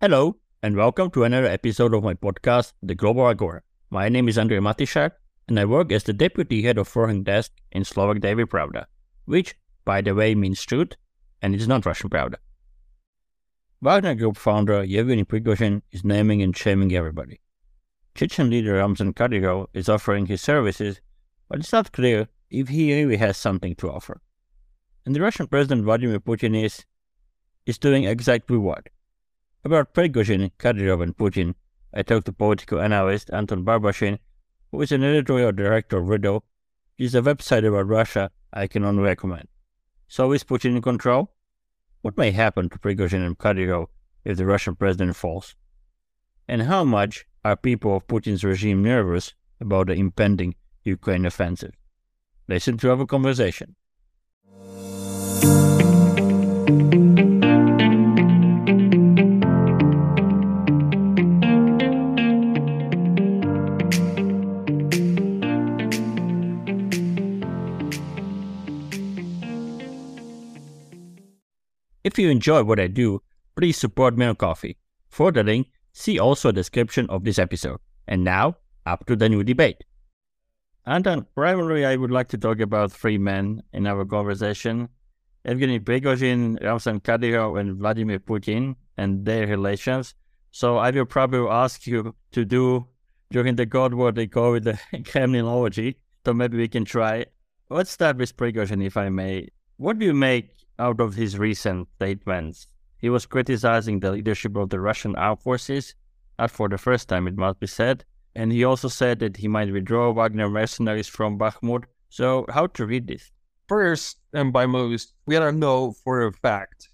Hello, and welcome to another episode of my podcast, The Global Agora. My name is Andrej Matišak, and I work as the deputy head of foreign desk in Slovak Daily Pravda, which, by the way, means truth, and it's not Russian Pravda. Wagner Group founder Yevgeny Prigozhin is naming and shaming everybody. Chechen leader Ramzan Kadyrov is offering his services, but it's not clear if he really has something to offer. And the Russian President Vladimir Putin is, is doing exactly what? About Prigozhin, Kadyrov, and Putin, I talked to political analyst Anton Barbashin, who is an editorial director of Riddle. He's a website about Russia I can only recommend. So is Putin in control? What may happen to Prigozhin and Kadyrov if the Russian president falls? And how much are people of Putin's regime nervous about the impending Ukraine offensive? Listen to our conversation. If you enjoy what I do, please support me on Ko-fi. For the link, see also a description of this episode. And now, up to the new debate. Anton, primarily I would like to talk about three men in our conversation. Evgeny Prigozhin, Ramzan Kadyrov, and Vladimir Putin and their relations. So I will probably ask you to do during the Cold War they call it the Kremlinology. So maybe we can try. Let's start with Prigozhin, if I may. What do you make out of his recent statements. He was criticizing the leadership of the Russian armed forces, not for the first time, it must be said. And he also said that he might withdraw Wagner mercenaries from Bakhmut. So, how to read this? First, and by most, we don't know for a fact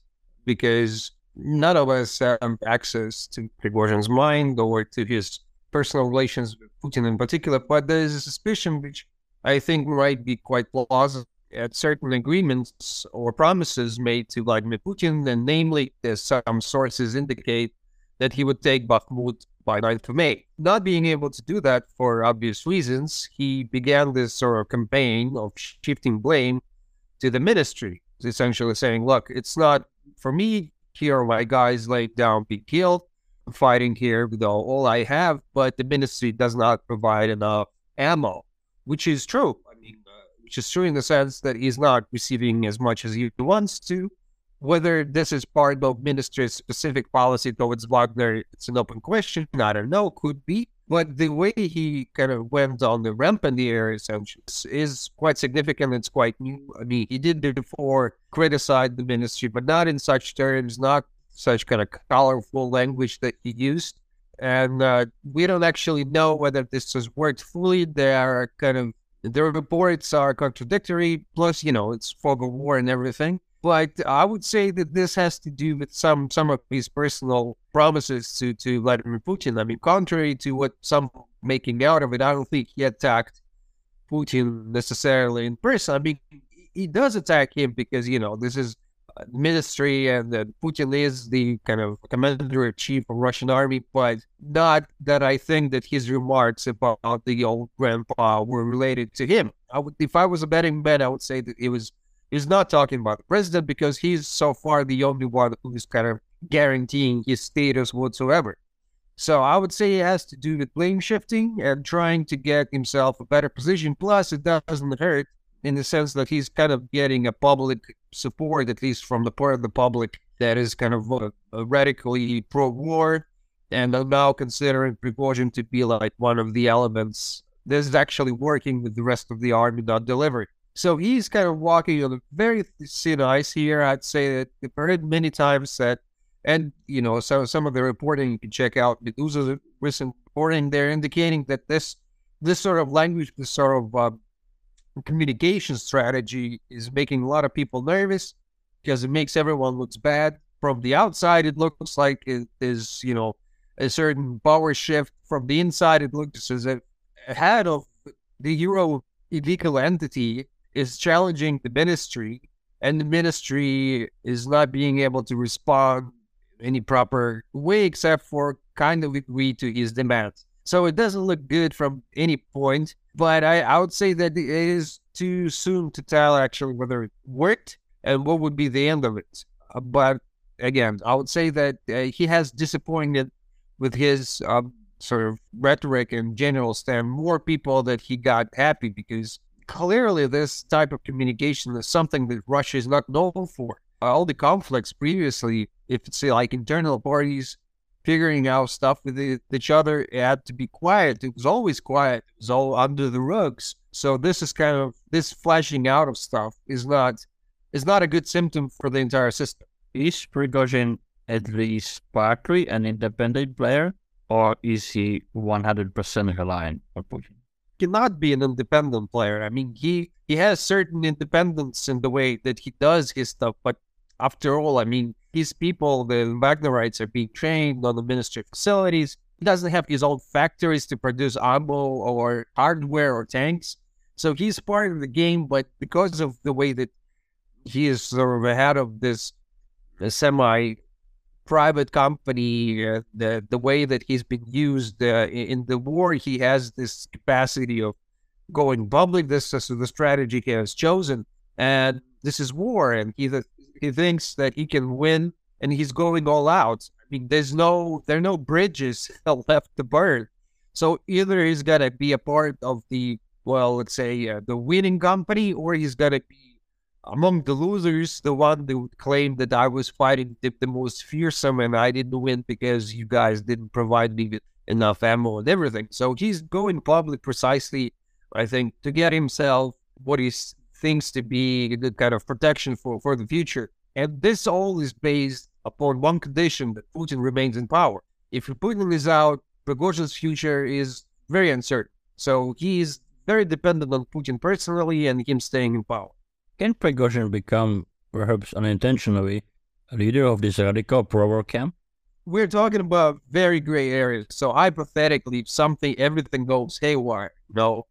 because none of us have access to Prigozhin's mind or to his personal relations with Putin in particular. But there is a suspicion which I think might be quite plausible at certain agreements or promises made to Vladimir Putin, and namely, there's some sources indicate that he would take Bakhmut by 9th of May. Not being able to do that for obvious reasons, he began this sort of campaign of shifting blame to the ministry, essentially saying, look, it's not for me, here my guys laid down, be killed, fighting here with all, I have, but the ministry does not provide enough ammo, which is true is true in the sense that he's not receiving as much as he wants to. Whether this is part of ministry's specific policy towards Wagner, it's an open question. I don't know, could be. But the way he kind of went on the ramp in the air essentially is quite significant. It's quite new. I mean, he did before criticize the ministry, but not in such terms, not such kind of colorful language that he used. And uh, we don't actually know whether this has worked fully. There are kind of the reports are contradictory, plus, you know, it's fog of war and everything. But I would say that this has to do with some some of his personal promises to, to Vladimir Putin. I mean, contrary to what some making out of it, I don't think he attacked Putin necessarily in person. I mean, he does attack him because, you know, this is ministry and that Putin is the kind of commander in chief of Russian army, but not that I think that his remarks about the old grandpa were related to him. I would, if I was a betting man, I would say that it was he's not talking about the president because he's so far the only one who's kind of guaranteeing his status whatsoever. So I would say it has to do with blame shifting and trying to get himself a better position. Plus, it doesn't hurt in the sense that he's kind of getting a public support, at least from the part of the public that is kind of a, a radically pro-war, and are now considering Prigozhin to be like one of the elements that is actually working with the rest of the army, not delivering. So he's kind of walking on a very thin ice here. I'd say that I've heard many times that, and you know, so some of the reporting you can check out Meduza's recent reporting. They're indicating that this this sort of language, this sort of uh, communication strategy is making a lot of people nervous because it makes everyone looks bad. From the outside, it looks like it is, you know, a certain power shift. From the inside, it looks as if a head of the Euro illegal entity is challenging the ministry, and the ministry is not being able to respond any proper way except for kind of agree to his demands. So it doesn't look good from any point. But I, I would say that it is too soon to tell actually whether it worked and what would be the end of it. Uh, but again, I would say that uh, he has disappointed with his um, sort of rhetoric and general stand more people that he got happy because clearly this type of communication is something that Russia is not known for. All the conflicts previously, if it's like internal parties figuring out stuff with each other, it had to be quiet. It was always quiet. It was all under the rugs. So this is kind of this flashing out of stuff is not is not a good symptom for the entire system. Is Prigozhin at least partly an independent player, or is he 100% reliant on Putin? Cannot be an independent player. I mean, he he has certain independence in the way that he does his stuff, but after all, I mean, his people, the Wagnerites, are being trained on the military facilities. He doesn't have his own factories to produce ammo or hardware or tanks. So he's part of the game, but because of the way that he is sort of ahead of this semi private company, uh, the the way that he's been used uh, in the war, he has this capacity of going public. This is the strategy he has chosen, and this is war, and he he thinks that he can win, and he's going all out. I mean, there's no there are no bridges left to burn. So either he's gonna be a part of the well, let's say uh, the winning company, or he's gonna be among the losers, the one that would claim that I was fighting the, the most fearsome and I didn't win because you guys didn't provide me with enough ammo and everything. So he's going public precisely, I think, to get himself what he thinks to be the kind of protection for, for the future. And this all is based upon one condition that Putin remains in power. If Putin is out, Prigozhin's future is very uncertain. So he is very dependent on Putin personally and him staying in power. Can Prigozhin become, perhaps unintentionally, a leader of this radical pro-war camp? We're talking about very gray areas. So hypothetically, if something, everything goes haywire, no,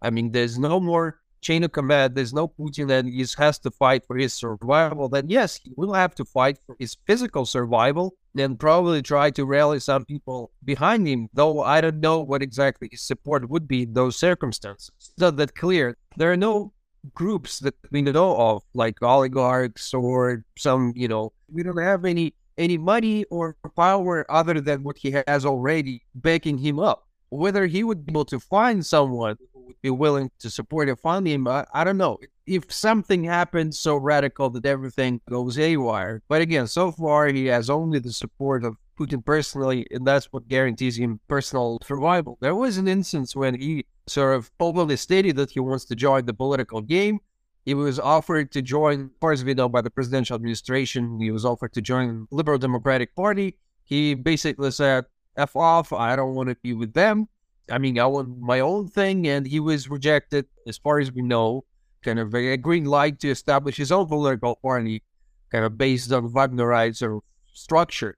I mean, there's no more chain of command. There's no Putin and he has to fight for his survival. Then yes, he will have to fight for his physical survival and probably try to rally some people behind him. Though I don't know what exactly his support would be in those circumstances. It's not that clear. There are no groups that we know of, like oligarchs or some, you know, we don't have any any money or power other than what he has already backing him up. Whether he would be able to find someone be willing to support and fund him. I, don't know. If something happens so radical that everything goes haywire. But again, so far he has only the support of Putin personally, and that's what guarantees him personal survival. There was an instance when he sort of openly stated that he wants to join the political game. He was offered to join, far as we know, by the presidential administration. He was offered to join Liberal Democratic Party. He basically said, F off, I don't want to be with them. I mean, I want my own thing, and he was rejected, as far as we know, kind of a green light to establish his own political party, kind of based on Wagnerite structure.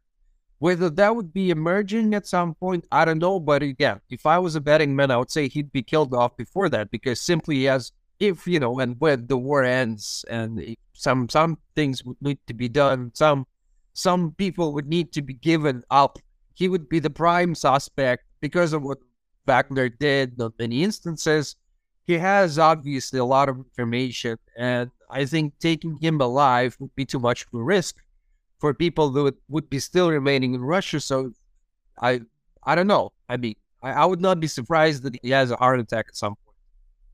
Whether that would be emerging at some point, I don't know. But again, if I was a betting man, I would say he'd be killed off before that because simply as if you know, and when the war ends, and some some things would need to be done, some some people would need to be given up. He would be the prime suspect because of what Wagner did in many instances. He has obviously a lot of information, and I think taking him alive would be too much of a risk for people that would, would be still remaining in Russia. So I I don't know. I mean, I, I would not be surprised that he has a heart attack at some point.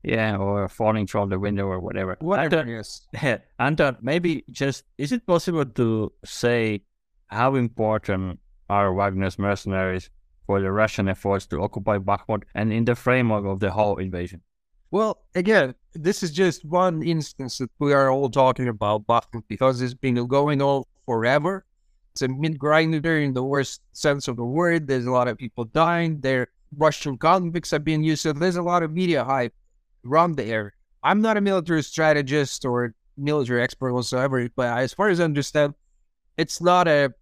Yeah, or falling from the window or whatever. Whatever, Anton, yes. Anton, maybe just is it possible to say how important are Wagner's mercenaries for the Russian efforts to occupy Bakhmut and in the framework of the whole invasion? Well, again, this is just one instance that we are all talking about Bakhmut because it's been going on forever. It's a meat grinder in the worst sense of the word. There's a lot of people dying. There, Russian convicts are being used. So there's a lot of media hype around the area. I'm not a military strategist or military expert whatsoever, but as far as I understand, it's not a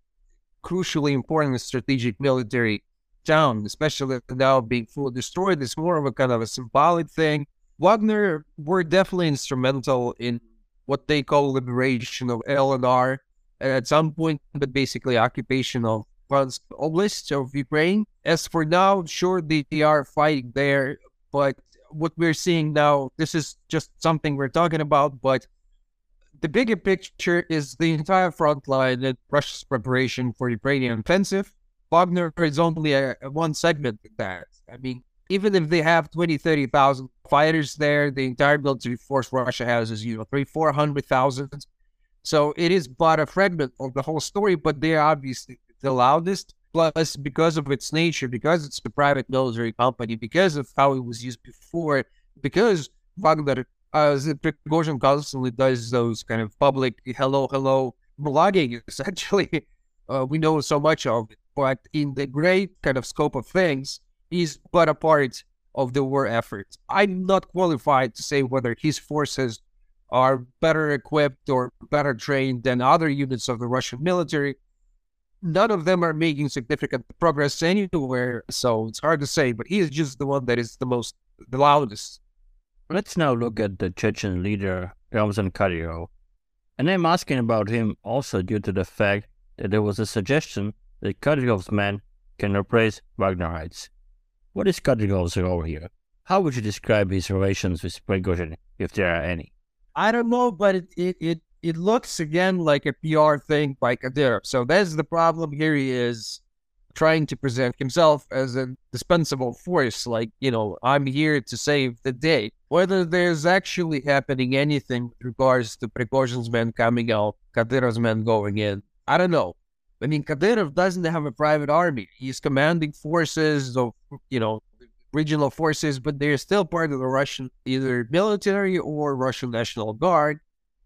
crucially important strategic military town, especially now being fully destroyed. It's more of a kind of a symbolic thing. Wagner were definitely instrumental in what they call liberation of LNR at some point, but basically occupation of Luhansk Oblast of Ukraine. As for now, sure, they, they are fighting there, but what we're seeing now, this is just something we're talking about, but The bigger picture is the entire front line and Russia's preparation for Ukrainian offensive. Wagner is only a, a one segment of that. I mean, even if they have 20, 30,000 fighters there, the entire military force Russia has is, you know, three, 400,000. So it is but a fragment of the whole story, but they're obviously the loudest. Plus, because of its nature, because it's a private military company, because of how it was used before, because Wagner, uh, Prigozhin constantly does those kind of public hello, hello blogging, essentially. Uh, we know so much of it. But in the great kind of scope of things, he's but a part of the war effort. I'm not qualified to say whether his forces are better equipped or better trained than other units of the Russian military. None of them are making significant progress anywhere, so it's hard to say, but he is just the one that is the most, the loudest. Let's now look at the Chechen leader, Ramzan Kadyrov. And I'm asking about him also due to the fact that there was a suggestion that Kadyrov's men can replace Wagnerites. What is Kadyrov's role here? How would you describe his relations with Prigozhin, if there are any? I don't know, but it, it, it, it looks again like a PR thing by Kadyrov. So that's the problem here. He is trying to present himself as a dispensable force, like, you know, I'm here to save the day. Whether there's actually happening anything with regards to Prigozhin's men coming out, Kadyrov's men going in, I don't know. I mean, Kadyrov doesn't have a private army. He's commanding forces of, you know, regional forces, but they're still part of the Russian either military or Russian National Guard.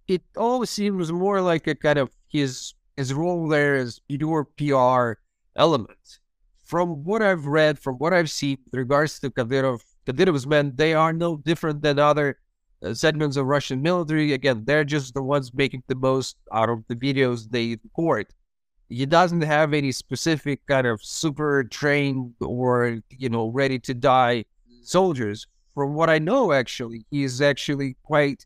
It always seems more like a kind of his his role there is pure PR element. From what I've read, from what I've seen with regards to Kadyrov, Kadyrov's men, they are no different than other uh, segments of Russian military. Again, they're just the ones making the most out of the videos they record he doesn't have any specific kind of super trained or you know ready to die soldiers from what i know actually he's actually quite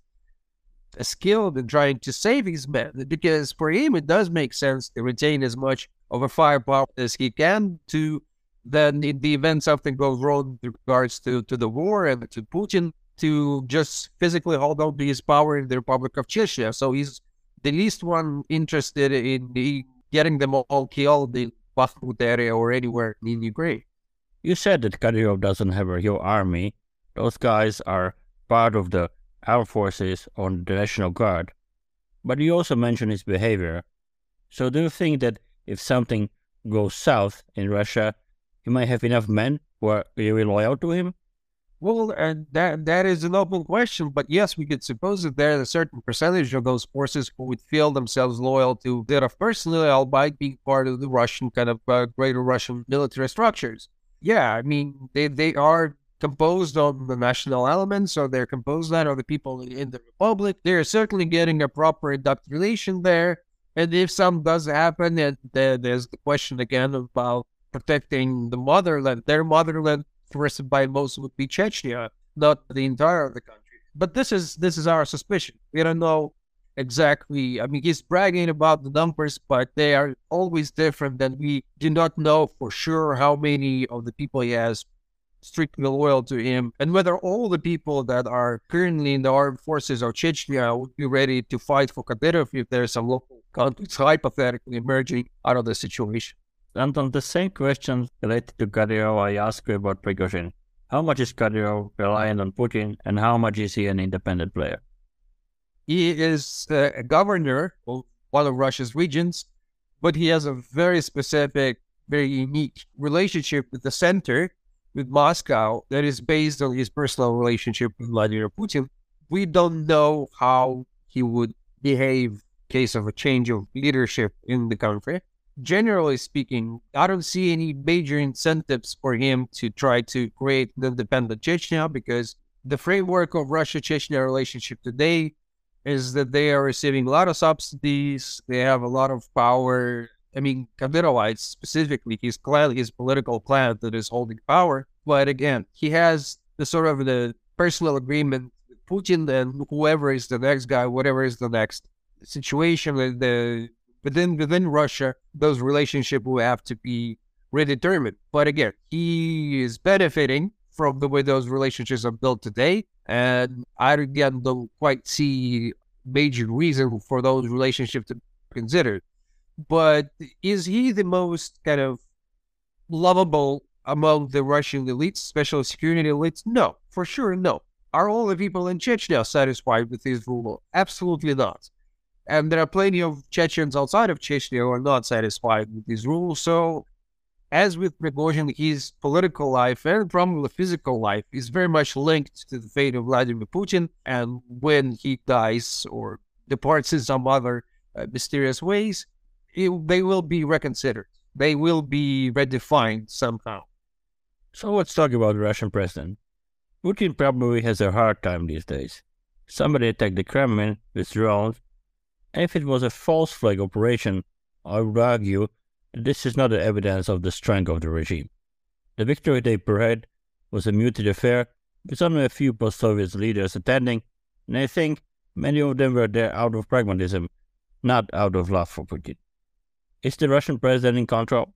skilled in trying to save his men because for him it does make sense to retain as much of a firepower as he can to then in the event something goes wrong with regards to, to the war and to Putin to just physically hold on to his power in the Republic of Chechnya. So he's the least one interested in the getting them all killed in Bakhmut area or anywhere in Ukraine. You said that Kadyrov doesn't have a real army. Those guys are part of the armed forces or the National Guard. But you also mentioned his behavior. So do you think that if something goes south in Russia, he might have enough men who are really loyal to him? Well, and that that is an open question, but yes, we could suppose that there's a certain percentage of those forces who would feel themselves loyal to Kadyrov personally, albeit being part of the Russian kind of uh, greater Russian military structures. Yeah, I mean they they are composed of the national elements, or they're composed of the people in the republic. They're certainly getting a proper indoctrination there, and if some does happen, and there's the question again about protecting the motherland, their motherland arrested by most would be Chechnya, not the entire of the country. But this is this is our suspicion. We don't know exactly. I mean, he's bragging about the numbers, but they are always different. And we do not know for sure how many of the people he has strictly loyal to him, and whether all the people that are currently in the armed forces of Chechnya would be ready to fight for Kadyrov if there's some local conflict hypothetically emerging out of the situation. And on the same question related to Kadyrov, I ask you about Prigozhin. How much is Kadyrov reliant on Putin, and how much is he an independent player? He is a governor of one of Russia's regions, but he has a very specific, very unique relationship with the center, with Moscow, that is based on his personal relationship with Vladimir Putin. We don't know how he would behave in case of a change of leadership in the country generally speaking, I don't see any major incentives for him to try to create the independent Chechnya because the framework of Russia Chechnya relationship today is that they are receiving a lot of subsidies, they have a lot of power. I mean, Kadyrovites specifically, his clan, his political clan that is holding power. But again, he has the sort of the personal agreement with Putin and whoever is the next guy, whatever is the next situation, the within within Russia, those relationships will have to be redetermined. But again, he is benefiting from the way those relationships are built today, and I again don't quite see major reason for those relationships to be considered. But is he the most kind of lovable among the Russian elites, special security elites? No, for sure, no. Are all the people in Chechnya satisfied with his rule? Absolutely not. And there are plenty of Chechens outside of Chechnya who are not satisfied with these rules. So, as with Prigozhin, his political life and probably physical life is very much linked to the fate of Vladimir Putin. And when he dies or departs in some other uh, mysterious ways, it, they will be reconsidered. They will be redefined somehow. So let's talk about the Russian president. Putin probably has a hard time these days. Somebody attacked the Kremlin with drones, if it was a false flag operation, I would argue this is not evidence of the strength of the regime. The Victory Day parade was a muted affair with only a few post-Soviet leaders attending, and I think many of them were there out of pragmatism, not out of love for Putin. Is the Russian president in control?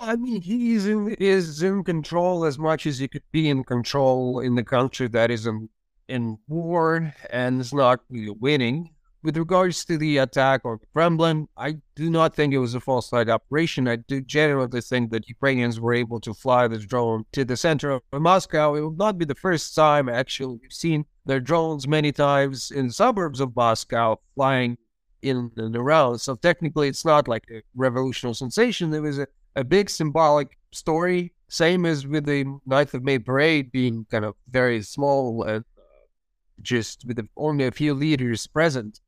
I mean, he's in, is in control as much as he could be in control in the country that is in, in war and is not winning. With regards to the attack on Kremlin, I do not think it was a false flag operation. I do generally think that Ukrainians were able to fly this drone to the center of Moscow. It will not be the first time, actually. We've seen their drones many times in suburbs of Moscow flying in and around. So technically, it's not like a revolutionary sensation. It was a a big symbolic story. Same as with the 9th of May parade being kind of very small and uh, just with only a few leaders present.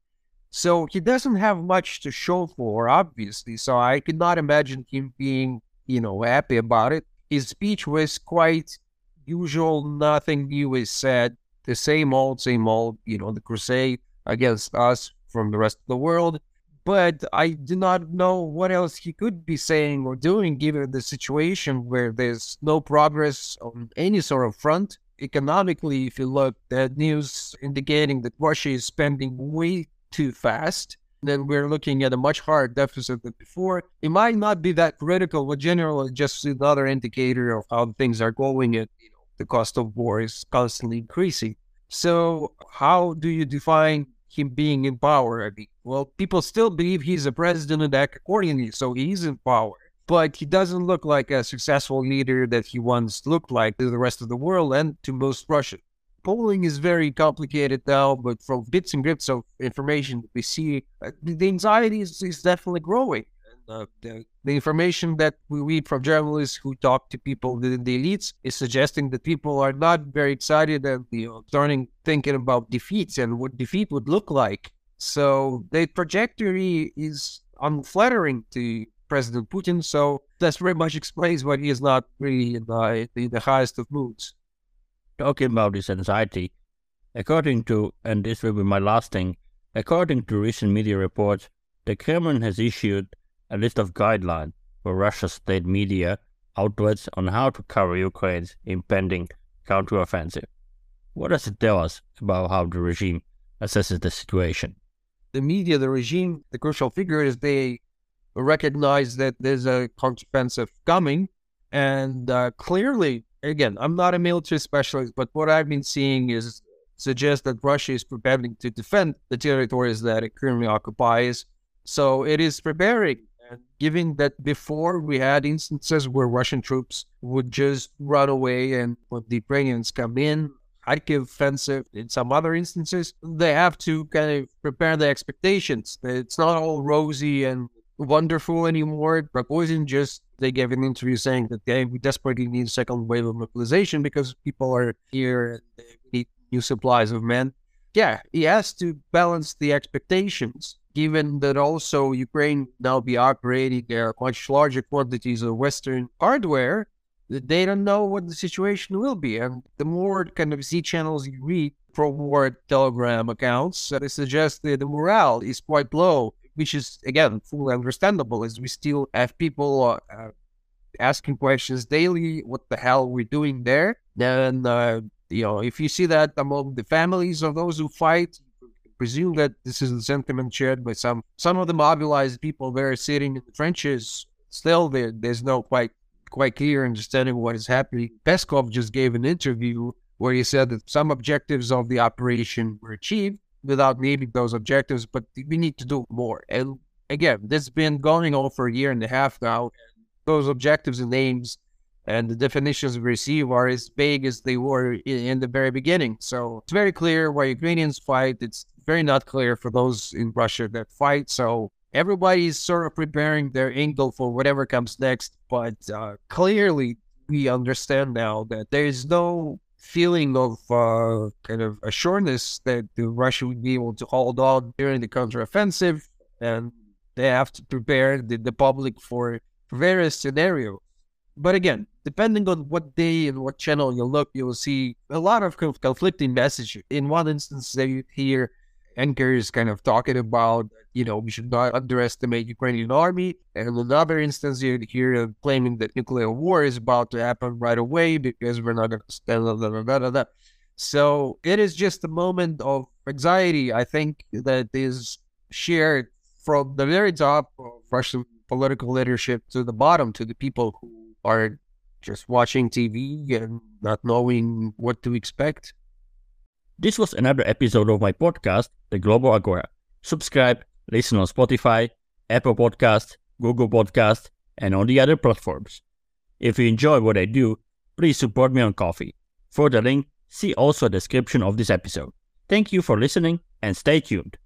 So he doesn't have much to show for, obviously. So I could not imagine him being, you know, happy about it. His speech was quite usual. Nothing new was said. The same old, same old, you know, the crusade against us from the rest of the world but I do not know what else he could be saying or doing given the situation where there's no progress on any sort of front. Economically, if you look, the news indicating that Russia is spending way too fast, then we're looking at a much higher deficit than before. It might not be that critical, but generally just another indicator of how things are going and you know, the cost of war is constantly increasing. So how do you define him being in power. I mean, well, people still believe he's a president and act accordingly, so he's in power. But he doesn't look like a successful leader that he once looked like to the rest of the world and to most Russians. Polling is very complicated now, but from bits and grips of information we see, uh, the anxiety is, is definitely growing. Uh, the, the, information that we read from journalists who talk to people within the elites is suggesting that people are not very excited and you know starting thinking about defeats and what defeat would look like. So the trajectory is unflattering to President Putin. So that very much explains why he is not really in the, in the highest of moods. Talking about this anxiety, according to, and this will be my last thing, according to recent media reports, the Kremlin has issued a list of guidelines for Russia's state media outlets on how to cover Ukraine's impending counteroffensive. What does it tell us about how the regime assesses the situation? The media, the regime, the crucial figure is they recognize that there's a counteroffensive coming. And uh, clearly, again, I'm not a military specialist, but what I've been seeing is suggest that Russia is preparing to defend the territories that it currently occupies. So it is preparing And given that before we had instances where Russian troops would just run away and when the Ukrainians come in, Kharkiv offensive, in some other instances, they have to kind of prepare the expectations. It's not all rosy and wonderful anymore. Prigozhin just, they gave an interview saying that they desperately need second wave of mobilization because people are here and they need new supplies of men. Yeah, he has to balance the expectations given that also Ukraine now be operating their much larger quantities of Western hardware, that they don't know what the situation will be. And the more kind of Z channels you read, pro-war Telegram accounts, that suggest that the morale is quite low, which is, again, fully understandable as we still have people uh, asking questions daily, what the hell we're doing there. Then, uh, you know, if you see that among the families of those who fight, presume that this is a sentiment shared by some some of the mobilized people there sitting in the trenches. Still, there there's no quite quite clear understanding what is happening. Peskov just gave an interview where he said that some objectives of the operation were achieved, without naming those objectives, but we need to do more. And again, this has been going on for a year and a half now. Those objectives and names and the definitions we receive are as vague as they were in, the very beginning. So it's very clear why Ukrainians fight. It's very not clear for those in Russia that fight. So everybody's sort of preparing their angle for whatever comes next. But uh, clearly, we understand now that there is no feeling of uh, kind of assuredness that the Russia would be able to hold on during the counteroffensive, and they have to prepare the, the public for various scenarios. But again, depending on what day and what channel you look, you will see a lot of conflicting messages. In one instance, they hear anchors kind of talking about, you know, we should not underestimate Ukrainian army. And another instance, you hear claiming that nuclear war is about to happen right away because we're not going to stand. Blah, blah, blah, blah. So it is just a moment of anxiety, I think, that is shared from the very top of Russian political leadership to the bottom, to the people who are just watching TV and not knowing what to expect. This was another episode of my podcast, The Global Agora. Subscribe, listen on Spotify, Apple Podcast, Google Podcast, and on the other platforms. If you enjoy what I do, please support me on Ko-fi. For the link, see also a description of this episode. Thank you for listening and stay tuned.